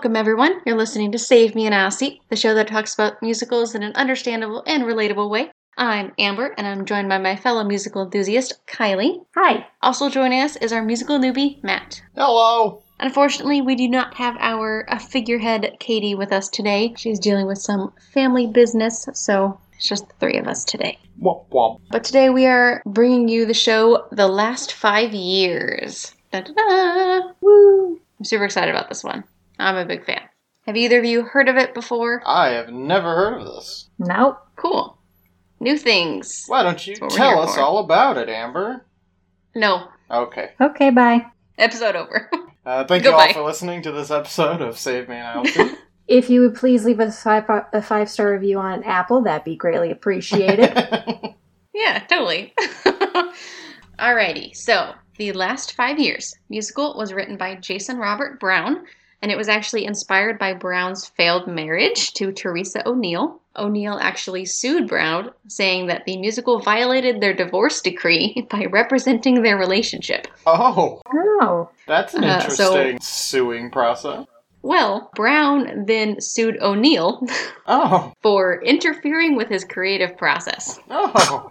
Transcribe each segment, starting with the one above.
Welcome, everyone. You're listening to Save Me an Aisle Seat, the show that talks about musicals in an understandable and relatable way. I'm Amber, and I'm joined by my fellow musical enthusiast, Kylie. Hi. Also joining us is our musical newbie, Matt. Hello. Unfortunately, we do not have our uh, figurehead, Katie, with us today. She's dealing with some family business, so it's just the three of us today. Womp womp. But today we are bringing you the show The Last Five Years. Da-da-da. Woo! I'm super excited about this one. I'm a big fan. Have either of you heard of it before? I have never heard of this. Nope. Cool. New things. Why don't you That's what we're tell us for. all about it, Amber? No. Okay. Okay, bye. Episode over. Uh, thank you all for listening to this episode of Save Me an Aisle Seat. If you would please leave us five, a five star review on Apple, that'd be greatly appreciated. yeah, totally. Alrighty, so The Last Five Years musical was written by Jason Robert Brown, and it was actually inspired by Brown's failed marriage to Teresa O'Neill. O'Neill actually sued Brown, saying that the musical violated their divorce decree by representing their relationship. oh, oh. that's an Uh, so- interesting suing process. Well, Brown then sued O'Neill Oh, for interfering with his creative process. oh.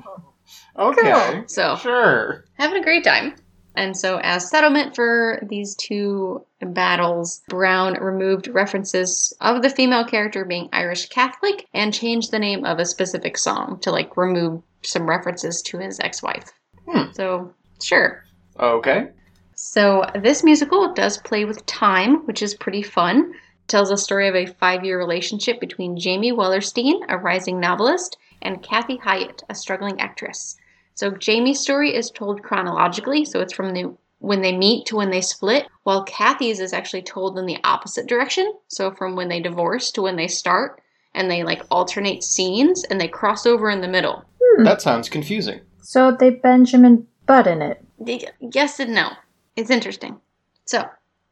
Okay. So, Sure. having a great time. And so, as settlement for these two battles, Brown removed references of the female character being Irish Catholic and changed the name of a specific song to like remove some references to his ex wife. Hmm. So, sure. Okay. So, this musical does play with time, which is pretty fun. It tells a story of a five year relationship between Jamie Wellerstein, a rising novelist, and Kathy Hyatt, a struggling actress. So, Jamie's story is told chronologically, so it's from the when they meet to when they split, while Kathy's is actually told in the opposite direction, so from when they divorce to when they start, and they like alternate scenes and they cross over in the middle. That sounds confusing. So they Benjamin Button it. Y- Yes and no. It's interesting. So,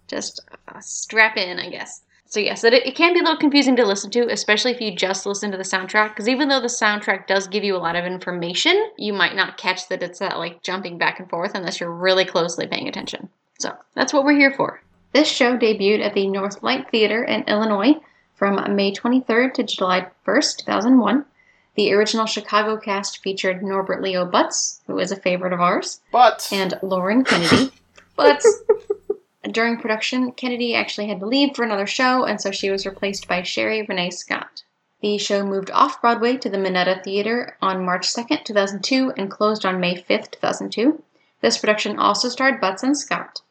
just uh, strap in, I guess. So, yes, it, it can be a little confusing to listen to, especially if you just listen to the soundtrack, because even though the soundtrack does give you a lot of information, you might not catch that it's that, like, jumping back and forth unless you're really closely paying attention. So, that's what we're here for. This show debuted at the North Light Theater in Illinois from May 23rd to July 1st, 2001. The original Chicago cast featured Norbert Leo Butz, who is a favorite of ours, But and Lauren Kennedy. But during production, Kennedy actually had to leave for another show, and so she was replaced by Sherie Rene Scott. The show moved off Broadway to the Minetta Theater on March 2, 2002, and closed on May 5, 2002. This production also starred Butz and Scott.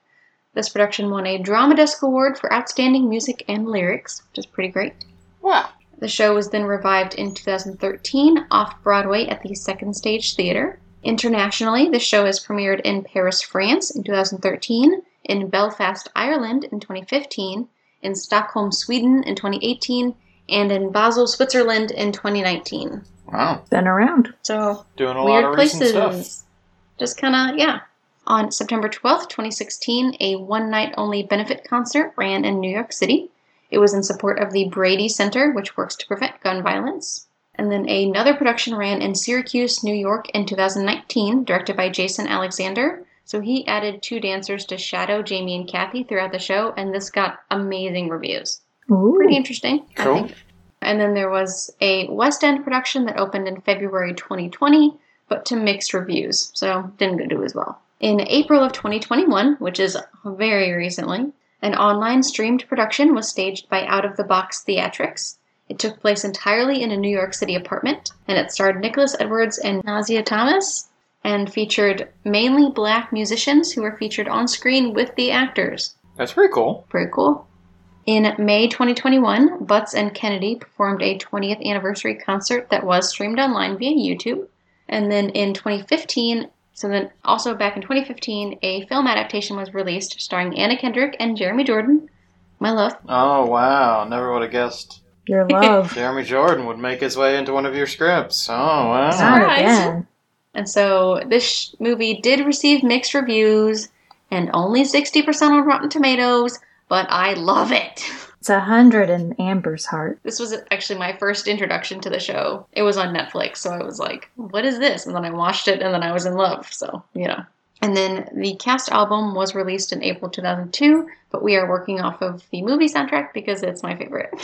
This production won a Drama Desk Award for Outstanding Music and Lyrics, which is pretty great. wow. The show was then revived in 2013 off Broadway at the Second Stage Theater. Internationally, the show has premiered in Paris, France in 2013, in Belfast, Ireland in 2015, in Stockholm, Sweden in 2018, and in Basel, Switzerland in 2019. Wow. Been around. So, Doing a lot weird of places. recent stuff. Just kind of, yeah. On September 12th, 2016, a one night only benefit concert ran in New York City. It was in support of the Brady Center, which works to prevent gun violence. And then another production ran in Syracuse, New York in 2019, directed by Jason Alexander. So he added two dancers to shadow Jamie and Kathy throughout the show, and this got amazing reviews Ooh. pretty interesting. I Cool. think. And then there was a West End production that opened in February 2020, but to mixed reviews, so didn't go do as well. In April of 2021, which is very recently, an online streamed production was staged by Out of the Box Theatrics. It took place entirely in a New York City apartment, and it starred Nicholas Edwards and Nasia Thomas, and featured mainly black musicians who were featured on screen with the actors. That's pretty cool. Pretty cool. In May 2021, Butz and Kennedy performed a 20th anniversary concert that was streamed online via YouTube. And then in 2015, so then also back in 2015, a film adaptation was released starring Anna Kendrick and Jeremy Jordan. My love. Oh wow. Never would have guessed Your love. Jeremy Jordan would make his way into one of your scripts. Oh wow. Not Surprise. And so this sh- movie did receive mixed reviews and only 60% on Rotten Tomatoes, but I love it. It's a hundred in Amber's heart. This was actually my first introduction to the show. It was on Netflix, so I was like, what is this? And then I watched it and then I was in love. So, you know, And then the cast album was released in April 2002, but we are working off of the movie soundtrack because it's my favorite.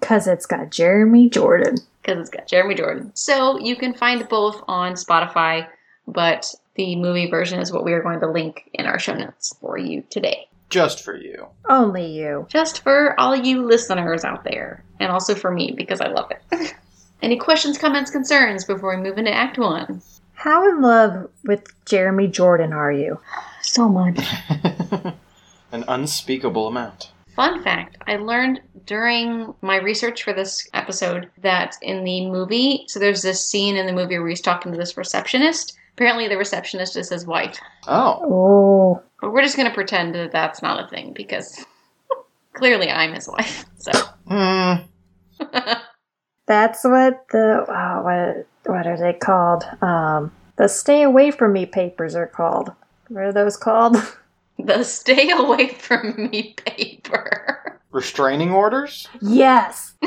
Because it's got Jeremy Jordan. Because it's got Jeremy Jordan. So you can find both on Spotify, but the movie version is what we are going to link in our show notes for you today. Just for you. Only you. Just for all you listeners out there, and also for me because I love it. Any questions, comments, concerns before we move into Act 1? How in love with Jeremy Jordan are you? So much. An unspeakable amount. Fun fact I learned during my research for this episode that in the movie, so there's this scene in the movie where he's talking to this receptionist. Apparently, the receptionist is his wife. Oh. Oh. But we're just going to pretend that that's not a thing because clearly I'm his wife. So. Hmm. That's what the oh, what what are they called? Um, the stay away from me papers are called. What are those called? the stay away from me paper. Restraining orders? yes.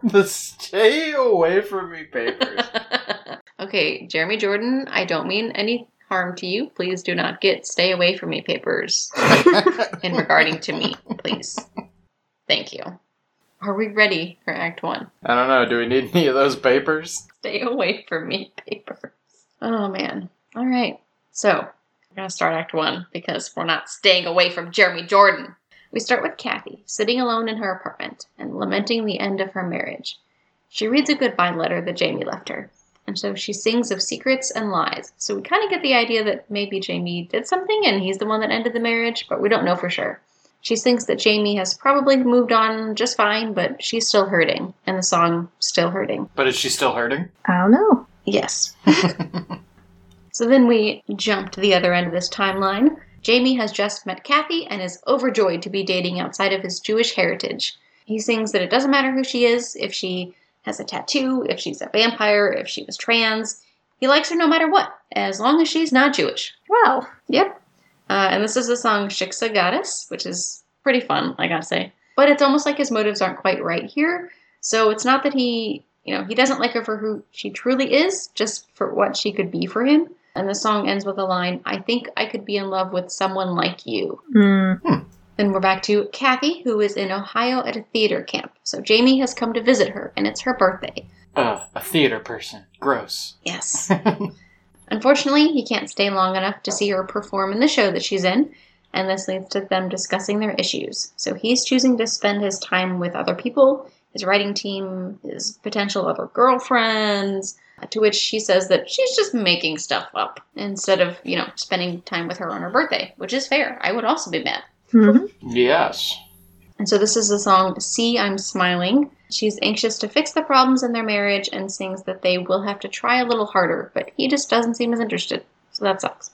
The stay away from me papers. okay, Jeremy Jordan, I don't mean any harm to you. Please do not get stay away from me papers in regarding to me, please. Thank you. Are we ready for Act 1? I don't know. Do we need any of those papers? Stay away from me papers. Oh man. All right. So, we're going to start Act 1 because we're not staying away from Jeremy Jordan. We start with Kathy, sitting alone in her apartment and lamenting the end of her marriage. She reads a goodbye letter that Jamie left her, and so she sings of secrets and lies. So we kind of get the idea that maybe Jamie did something and he's the one that ended the marriage, but we don't know for sure. She thinks that Jamie has probably moved on just fine, but she's still hurting, and the song Still Hurting. But is she still hurting? I don't know. Yes. so then we jump to the other end of this timeline. Jamie has just met Kathy and is overjoyed to be dating outside of his Jewish heritage. He sings that it doesn't matter who she is, if she has a tattoo, if she's a vampire, if she was trans. He likes her no matter what, as long as she's not Jewish. Wow. Yep. Uh, and this is the song Shiksa Goddess, which is pretty fun, I gotta say. But it's almost like his motives aren't quite right here. So it's not that he, you know, he doesn't like her for who she truly is, just for what she could be for him. And the song ends with a line I think I could be in love with someone like you. mm, Then we're back to Kathy, who is in Ohio at a theater camp. So Jamie has come to visit her, and it's her birthday. Ugh, a theater person. Gross. Yes. Unfortunately, he can't stay long enough to see her perform in the show that she's in, and this leads to them discussing their issues. So he's choosing to spend his time with other people, his writing team, his potential other girlfriends, to which she says that she's just making stuff up instead of, you know, spending time with her on her birthday, which is fair. I would also be mad. mhm. yes. And so this is the song See I'm Smiling. She's anxious to fix the problems in their marriage and sings that they will have to try a little harder, but he just doesn't seem as interested. So that sucks.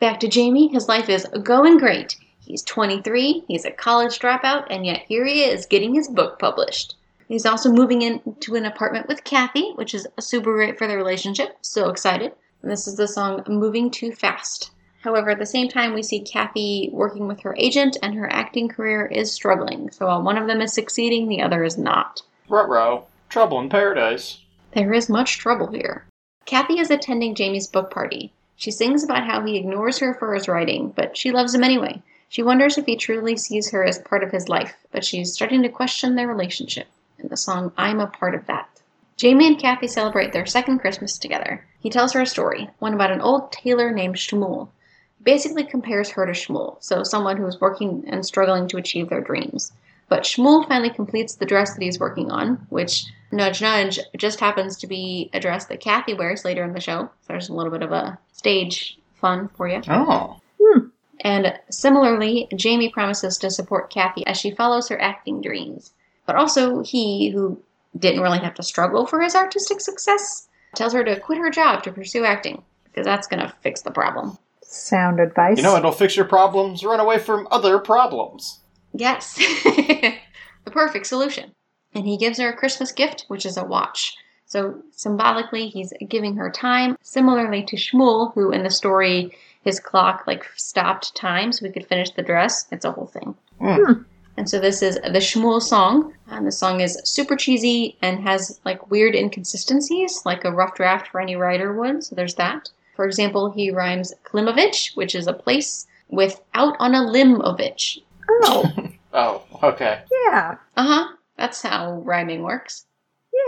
Back to Jamie. His life is going great. He's 23, he's a college dropout, and yet here he is getting his book published. He's also moving into an apartment with Kathy, which is a super great for their relationship. So excited. And this is the song Moving Too Fast. However, at the same time, we see Kathy working with her agent, and her acting career is struggling. So while one of them is succeeding, the other is not. Ruh-roh. Trouble in paradise. There is much trouble here. Kathy is attending Jamie's book party. She sings about how he ignores her for his writing, but she loves him anyway. She wonders if he truly sees her as part of his life, but she's starting to question their relationship. The song I'm a Part of That. Jamie and Kathy celebrate their second Christmas together. He tells her a story, one about an old tailor named Shmuel. He basically compares her to Shmuel, so someone who is working and struggling to achieve their dreams. But Shmuel finally completes the dress that he's working on, which, nudge nudge, just happens to be a dress that Kathy wears later in the show. So there's a little bit of a stage fun for you. Oh. Hmm. And similarly, Jamie promises to support Kathy as she follows her acting dreams. But also, he, who didn't really have to struggle for his artistic success, tells her to quit her job to pursue acting, because that's going to fix the problem. sound advice. You know it'll fix your problems? Run away from other problems. Yes, the perfect solution. And he gives her a Christmas gift, which is a watch. So symbolically, he's giving her time, similarly to Shmuel, who in the story, his clock like stopped time so we could finish the dress. It's a whole thing. Hmm. And so this is the Shmuel song, and the song is super cheesy and has like weird inconsistencies, like a rough draft for any writer would. So there's that. For example, he rhymes Klimovich, which is a place, with out on a limbovich. Oh, Oh, okay. yeah, Uh huh. That's how rhyming works.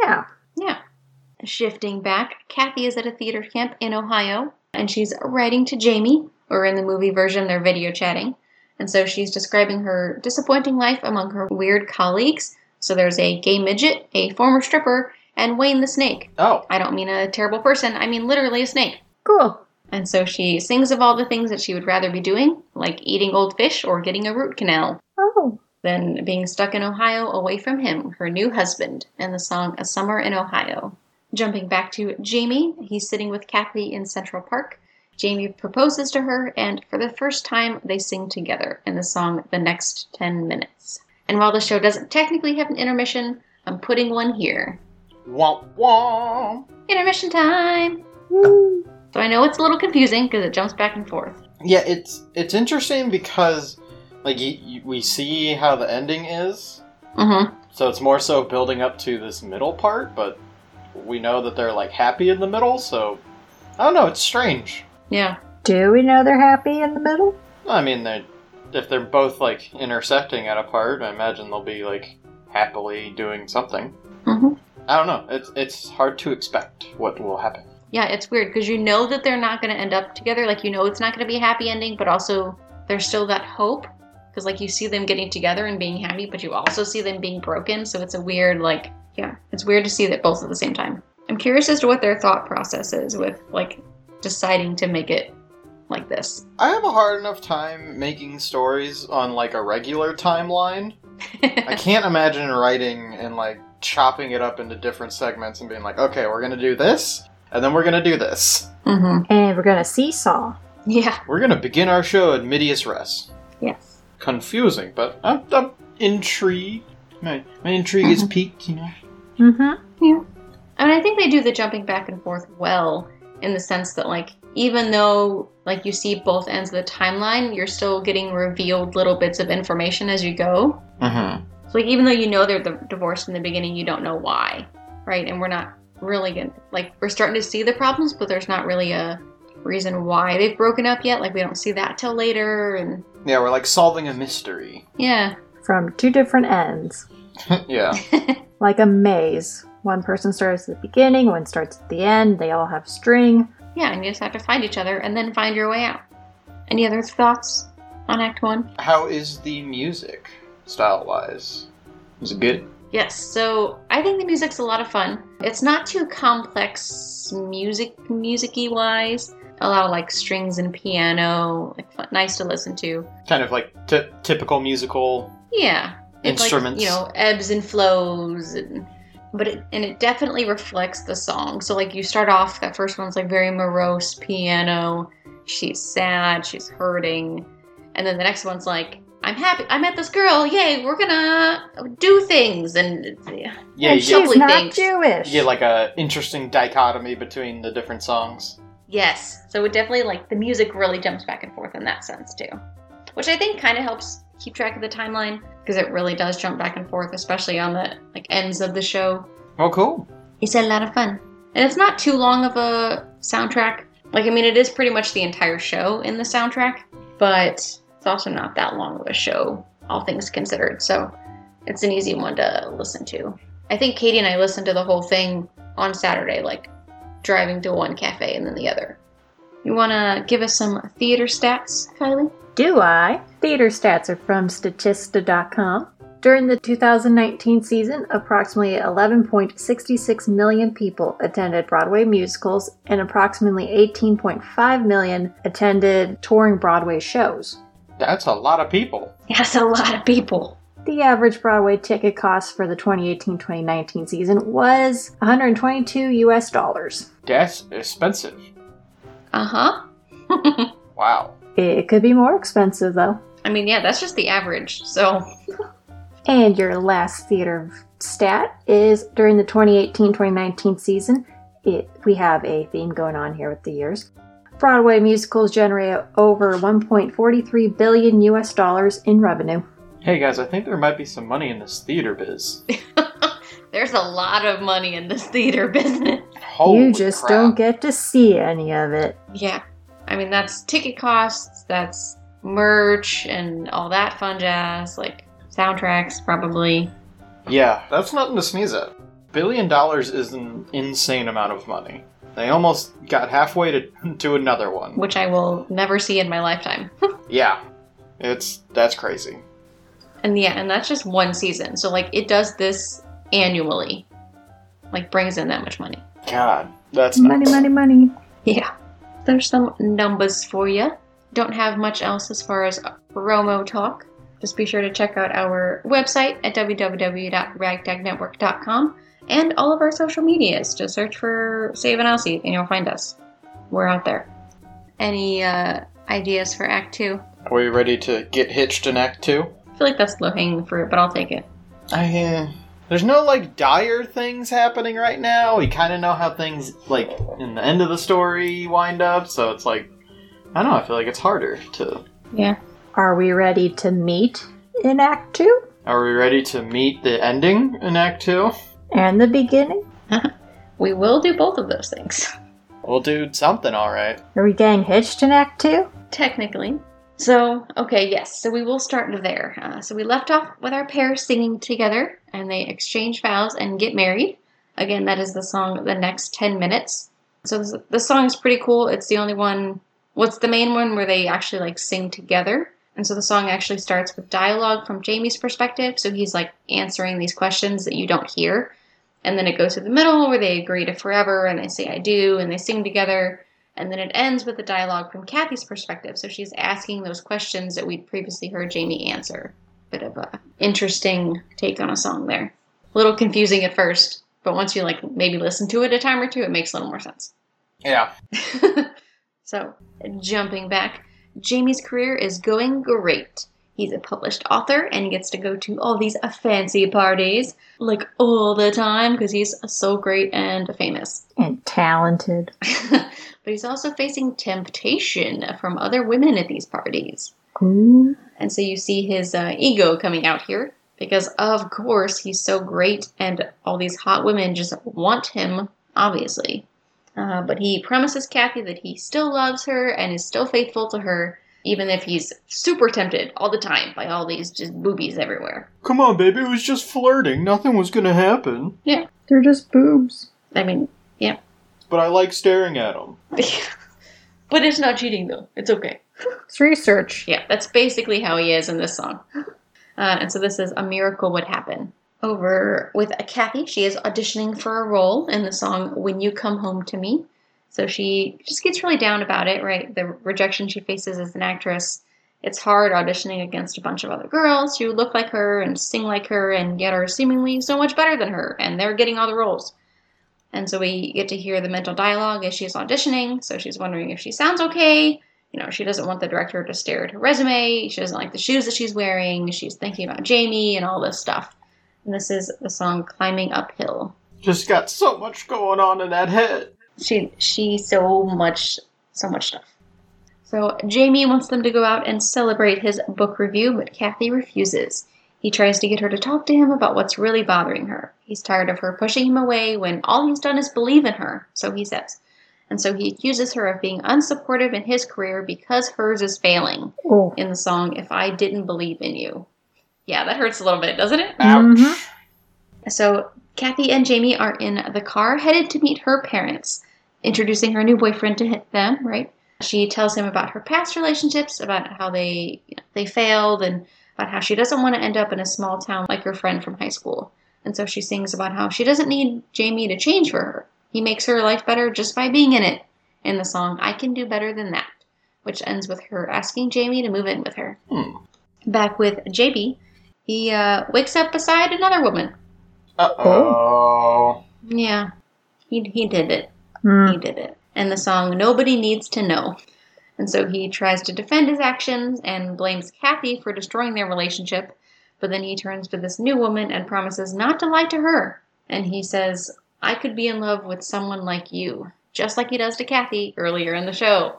yeah. Yeah. Shifting back, Kathy is at a theater camp in Ohio, and she's writing to Jamie, or in the movie version, they're video chatting. And so she's describing her disappointing life among her weird colleagues. So there's a gay midget, a former stripper, and Wayne the snake. Oh, I don't mean a terrible person, I mean literally a snake. Cool. And so she sings of all the things that she would rather be doing, like eating old fish or getting a root canal, Oh, than being stuck in Ohio away from him, her new husband, and the song A Summer in Ohio. Jumping back to Jamie, he's sitting with Kathy in Central Park. Jamie proposes to her, and for the first time, they sing together in the song The Next 10 Minutes. And while the show doesn't technically have an intermission, I'm putting one here. womp womp. Intermission time! woo. So I know it's a little confusing because it jumps back and forth. Yeah, it's it's interesting because like y y we see how the ending is, Mm hmm. so it's more so building up to this middle part, but we know that they're like happy in the middle, so I don't know. It's strange. Yeah. Do we know they're happy in the middle? I mean, they if they're both like intersecting at a part, I imagine they'll be like happily doing something. Mm hmm. I don't know. It's it's hard to expect what will happen. Yeah, it's weird because you know that they're not going to end up together. Like, you know it's not going to be a happy ending, but also there's still that hope because, like, you see them getting together and being happy, but you also see them being broken. So it's a weird, like, yeah, it's weird to see that both at the same time. I'm curious as to what their thought process is with, like, deciding to make it like this. I have a hard enough time making stories on like a regular timeline. I can't imagine writing and like chopping it up into different segments and being like, okay, we're gonna do this, and then we're gonna do this. mm-hmm. And we're gonna seesaw. Yeah. We're gonna begin our show at medias res. Yes. Confusing, but I'm, I'm intrigued. My, my intrigue is Mhm. piqued, you know. Mm-hmm. Yeah. I mean, I think they do the jumping back and forth well in the sense that, like, even though, like, you see both ends of the timeline, you're still getting revealed little bits of information as you go. Mm-hmm. So, like, even though you know they're d- divorced in the beginning, you don't know why, right? And we're not really gonna, like, we're starting to see the problems, but there's not really a reason why they've broken up yet. Like, we don't see that till later, and Yeah, we're like solving a mystery. yeah. From two different ends. yeah. Like a maze. One person starts at the beginning, one starts at the end, they all have string. Yeah, and you just have to find each other and then find your way out. Any other thoughts on Act One? How is the music, style wise? Is it good? Yes, so I think the music's a lot of fun. It's not too complex music musicy wise. A lot of like strings and piano, like fun, nice to listen to. Kind of like t- typical musical. Yeah, it's Instruments. like you know ebbs and flows, and but it and it definitely reflects the song. So like you start off, that first one's like very morose piano. She's sad, she's hurting, and then the next one's like. I'm happy. I met this girl. Yay! We're gonna do things, and it's- yeah, Yeah, and you get, she's not things. Jewish. you get like a interesting dichotomy between the different songs. Yes. So it definitely like the music really jumps back and forth in that sense too. Which I think kind of helps keep track of the timeline because it really does jump back and forth, especially on the like ends of the show. Oh, cool. It's a lot of fun. And it's not too long of a soundtrack. Like I mean it is pretty much the entire show in the soundtrack, but it's also not that long of a show, all things considered. So it's an easy one to listen to. I think Katie and I listened to the whole thing on Saturday, like driving to one cafe and then the other. You want to give us some theater stats, Kylie? Do I? Theater stats are from Statista.com. During the 2019 season, approximately 11.66 million people attended Broadway musicals and approximately 18.5 million attended touring Broadway shows. That's a lot of people. That's a lot of people. The average Broadway ticket cost for the 2018-2019 season was 122 US dollars. That's expensive. Uh huh. Wow. It could be more expensive though. I mean, yeah, that's just the average. So, And your last theater stat is during the 2018-2019 season, it, we have a theme going on here with the years. Broadway musicals generate over 1.43 billion US dollars in revenue. Hey guys, I think there might be some money in this theater biz. there's a lot of money in this theater business. Holy you just crap. don't get to see any of it. Yeah. I mean, that's ticket costs, that's merch, and all that fun jazz, like soundtracks, probably. Yeah, that's nothing to sneeze at. Billion dollars is an insane amount of money. They almost got halfway to, to another one. Which I will never see in my lifetime. Yeah. It's that's crazy. and yeah, and that's just one season. So, like, it does this annually. Like, brings in that much money. God, that's Money, nuts. money, money. Yeah. There's some numbers for you. Don't have much else as far as promo talk. Just be sure to check out our website at www.ragtagnetwork.com and all of our social medias. Just search for Save an Aisle Seat and you'll find us. We're out there. Any uh, ideas for Act 2? Are we ready to get hitched in Act Two? I feel like that's low hanging fruit, but I'll take it. I, uh, there's no like dire things happening right now. We kind of know how things like in the end of the story wind up, so it's like I don't know. I feel like it's harder to. Yeah. Are we ready to meet in Act 2 Are we ready to meet the ending in Act Two? and the beginning? We will do both of those things. We'll do something, all right. Are we getting hitched in Act 2? Technically. So, okay, yes, so we will start there. Uh, so we left off with our pair singing together, and they exchange vows and get married. Again, that is the song The Next 10 Minutes. So this, this song is pretty cool. It's the only one, what's the main one where they actually like sing together. And so the song actually starts with dialogue from Jamie's perspective. So he's like answering these questions that you don't hear. And then it goes to the middle where they agree to forever and they say I do and they sing together. And then it ends with the dialogue from Kathy's perspective. So she's asking those questions that we'd previously heard Jamie answer. Bit of a interesting take on a song there. A little confusing at first, but once you like maybe listen to it a time or two, it makes a little more sense. Yeah. so, jumping back, Jamie's career is going great. He's a published author and gets to go to all these fancy parties, like all the time, because he's so great and famous. And talented. but he's also facing temptation from other women at these parties. Ooh. And so you see his uh, ego coming out here because, of course, he's so great and all these hot women just want him, obviously. Uh, but he promises Kathy that he still loves her and is still faithful to her, even if he's super tempted all the time by all these just boobies everywhere. Come on, baby. It was just flirting. Nothing was gonna happen. Yeah. They're just boobs. I mean, yeah. But I like staring at them. but it's not cheating though. It's okay. It's research. Yeah, that's basically how he is in this song. Uh, and so this is A Miracle Would Happen. Over with Kathy, she is auditioning for a role in the song When You Come Home to Me. So she just gets really down about it, right? The rejection she faces as an actress. It's hard auditioning against a bunch of other girls who look like her and sing like her and yet are seemingly so much better than her, and they're getting all the roles. And so we get to hear the mental dialogue as she's auditioning. So she's wondering if she sounds okay. You know, she doesn't want the director to stare at her resume. She doesn't like the shoes that she's wearing. She's thinking about Jamie and all this stuff. And this is the song Climbing Uphill. Just got so much going on in that head. She she so much so much stuff. So Jamie wants them to go out and celebrate his book review, but Kathy refuses. He tries to get her to talk to him about what's really bothering her. He's tired of her pushing him away when all he's done is believe in her, so he says. And so he accuses her of being unsupportive in his career because hers is failing Oh. in the song If I Didn't Believe in You. Yeah, that hurts a little bit, doesn't it? Ouch. Mhm. So Kathy and Jamie are in the car headed to meet her parents, introducing her new boyfriend to them, right? She tells him about her past relationships, about how they you know, they failed, and about how she doesn't want to end up in a small town like her friend from high school. And so she sings about how she doesn't need Jamie to change for her. He makes her life better just by being in it. In the song I Can Do Better Than That, which ends with her asking Jamie to move in with her. Hmm. Back with JB, he uh, wakes up beside another woman. Uh oh. Yeah, he he did it. Hmm. He did it. And the song Nobody Needs to Know. And so he tries to defend his actions and blames Kathy for destroying their relationship, but then he turns to this new woman and promises not to lie to her. And he says, I could be in love with someone like you, just like he does to Kathy earlier in the show.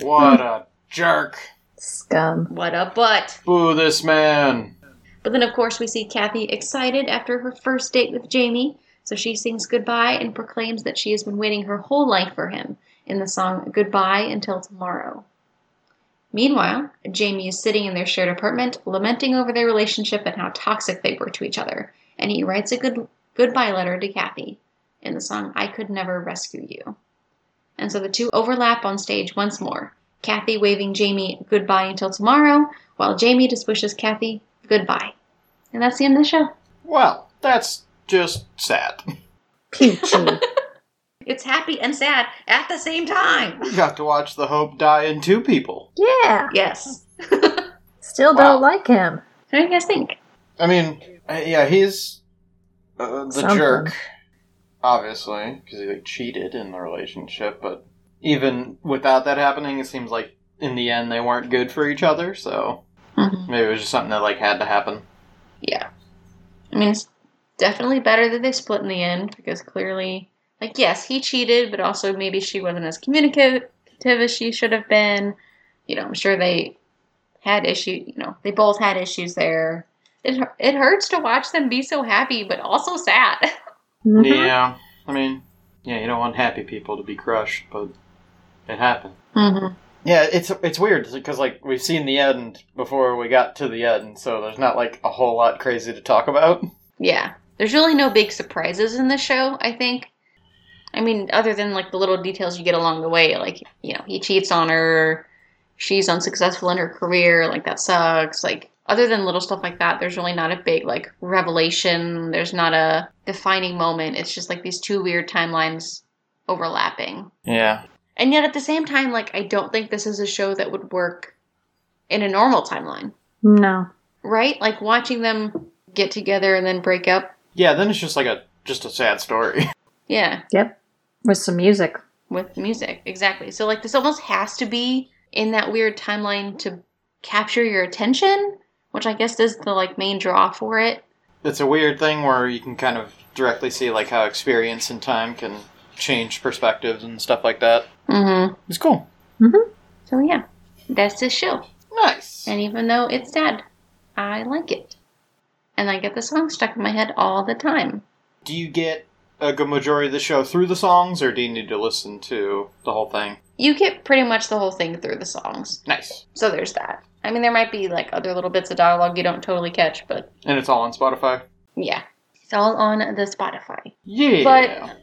What a jerk. Scum. What a butt! Boo this man. But then, of course, we see Kathy excited after her first date with Jamie, So she sings goodbye and proclaims that she has been waiting her whole life for him in the song Goodbye Until Tomorrow. Meanwhile, Jamie is sitting in their shared apartment, lamenting over their relationship and how toxic they were to each other, and he writes a good goodbye letter to Kathy in the song I Could Never Rescue You. And so the two overlap on stage once more, Kathy waving Jamie goodbye until tomorrow, while Jamie just wishes Kathy goodbye. And that's the end of the show. Well, that's just sad. Peachy. It's happy and sad at the same time. We got to watch the Hope die in two people. yeah. Yes. Still Wow. don't like him. What do you guys think? I mean, yeah, he's uh, the Something. jerk, obviously, because he like cheated in the relationship. But even without that happening, it seems like in the end they weren't good for each other. So Mm-hmm. maybe it was just something that like had to happen. Yeah. I mean, it's definitely better that they split in the end because clearly, like, yes, he cheated, but also maybe she wasn't as communicative as she should have been. You know, I'm sure they had issue. You know, they both had issues there. It it hurts to watch them be so happy, but also sad. Mhm. Yeah, I mean, yeah, you don't want happy people to be crushed, but it happened. Mm-hmm. Yeah, it's it's weird because like we've seen the end before we got to the end, so there's not like a whole lot crazy to talk about. Yeah. There's really no big surprises in the show, I think. I mean, other than like the little details you get along the way, like, you know, he cheats on her, she's unsuccessful in her career, like that sucks. Like, other than little stuff like that, there's really not a big like revelation. There's not a defining moment. It's just like these two weird timelines overlapping. Yeah, And yet at the same time, like, I don't think this is a show that would work in a normal timeline, No. right? Like, watching them get together and then break up. yeah. Then it's just like a just a sad story. Yeah. Yep. With some music. with music exactly so like this almost has to be in that weird timeline to capture your attention which i guess is the like main draw for it it's a weird thing where you can kind of directly see like how experience and time can change perspectives and stuff like that. mm-hmm It's cool. Mm-hmm. so yeah that's this show Nice. and even though it's sad i like it and i get the song stuck in my head all the time Do you get a good majority of the show through the songs, or do you need to listen to the whole thing? you get pretty much the whole thing through the songs Nice. so there's that i mean there might be like other little bits of dialogue you don't totally catch but And it's all on Spotify. yeah it's all on the spotify Yeah. But-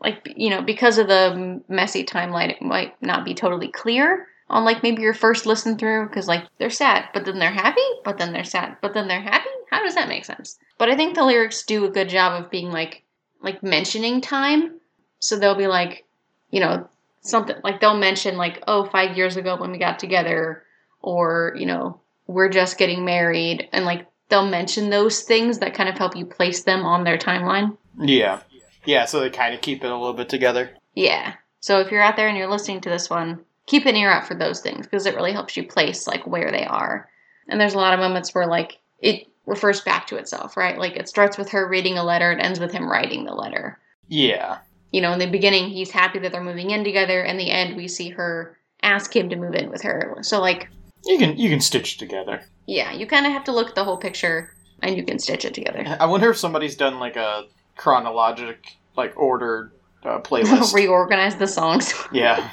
like you know because of the messy timeline it might not be totally clear on like maybe your first listen through because like they're sad but then they're happy but then they're sad but then they're happy? How does that make sense? But i think the lyrics do a good job of being like like mentioning time. So they'll be like you know something like they'll mention like oh five years ago when we got together or you know we're just getting married and like they'll mention those things that kind of help you place them on their timeline. Yeah. Yeah, so they kind of keep it a little bit together. Yeah. So if you're out there and you're listening to this one, keep an ear out for those things because it really helps you place like where they are. And there's a lot of moments where like it refers back to itself, right? Like it starts with her reading a letter, it ends with him writing the letter. Yeah. You know, in the beginning he's happy that they're moving in together, and the end we see her ask him to move in with her. So like, You can you can stitch it together. yeah, you kind of have to look at the whole picture and you can stitch it together. I wonder if somebody's done like a chronologic, like ordered uh, playlist. Reorganize the songs. yeah.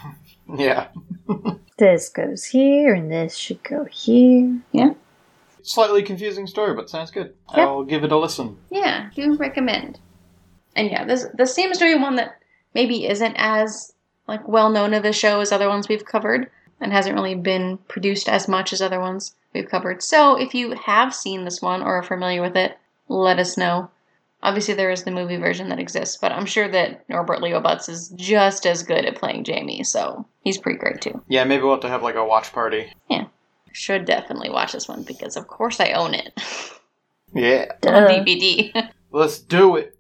Yeah. This goes here and this should go here. Yeah. Slightly confusing story, but sounds good. Yep. I'll give it a listen. Yeah, do recommend. And yeah, this this seems to be one that maybe isn't as like well known of the show as other ones we've covered, and hasn't really been produced as much as other ones we've covered. So if you have seen this one or are familiar with it, let us know. Obviously, there is the movie version that exists, but I'm sure that Norbert Leo Butz is just as good at playing Jamie, so he's pretty great too. Yeah, maybe we'll have to have like a watch party. Yeah. Should definitely watch this one because, of course, I own it Yeah. on DVD. Let's do it.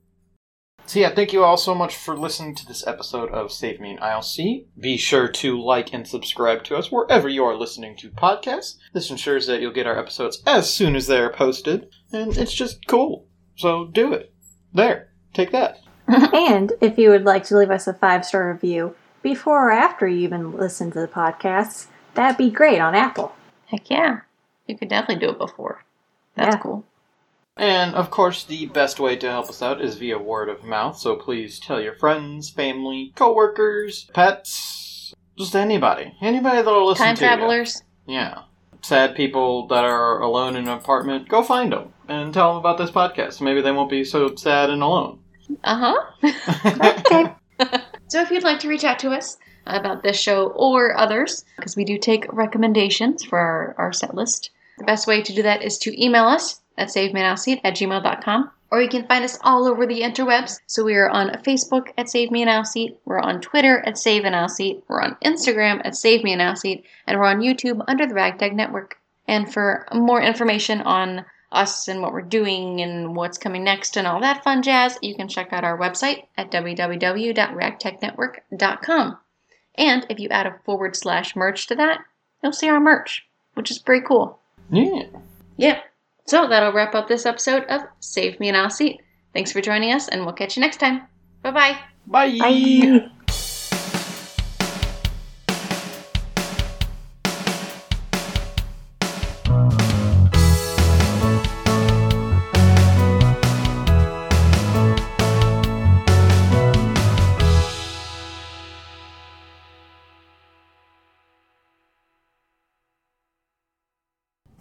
So yeah, thank you all so much for listening to this episode of Save Me an Aisle Seat. Be sure to like and subscribe to us wherever you are listening to podcasts. This ensures that you'll get our episodes as soon as they're posted, and it's just cool. So do it. There, take that. And if you would like to leave us a five star review before or after you even listen to the podcasts, that'd be great on Apple. Heck yeah. You could definitely do it before. That's Yeah. cool. And of course, the best way to help us out is via word of mouth. So please tell your friends, family, coworkers, pets, just anybody, anybody that'll listen Time to you. travelers. Yeah. Sad people that are alone in an apartment, go find them and tell them about this podcast. Maybe they won't be so sad and alone. Uh huh. Okay. So if you'd like to reach out to us about this show or others, because we do take recommendations for our, our set list, the best way to do that is to email us at savemeanaisleseat at gmail.com. Or you can find us all over the interwebs. So we are on Facebook at Save Me an Aisle Seat. We're on Twitter at Save an Aisle Seat. We're on Instagram at Save Me an Aisle Seat. And we're on YouTube under the Ragtag Network. And for more information on us and what we're doing and what's coming next and all that fun jazz, you can check out our website at www.ragtagnetwork.com. And if you add a forward slash merch to that, you'll see our merch, which is pretty cool. Yeah. Yeah. So that'll wrap up this episode of Save Me an Aisle Seat. Thanks for joining us, and we'll catch you next time. Bye bye. Bye.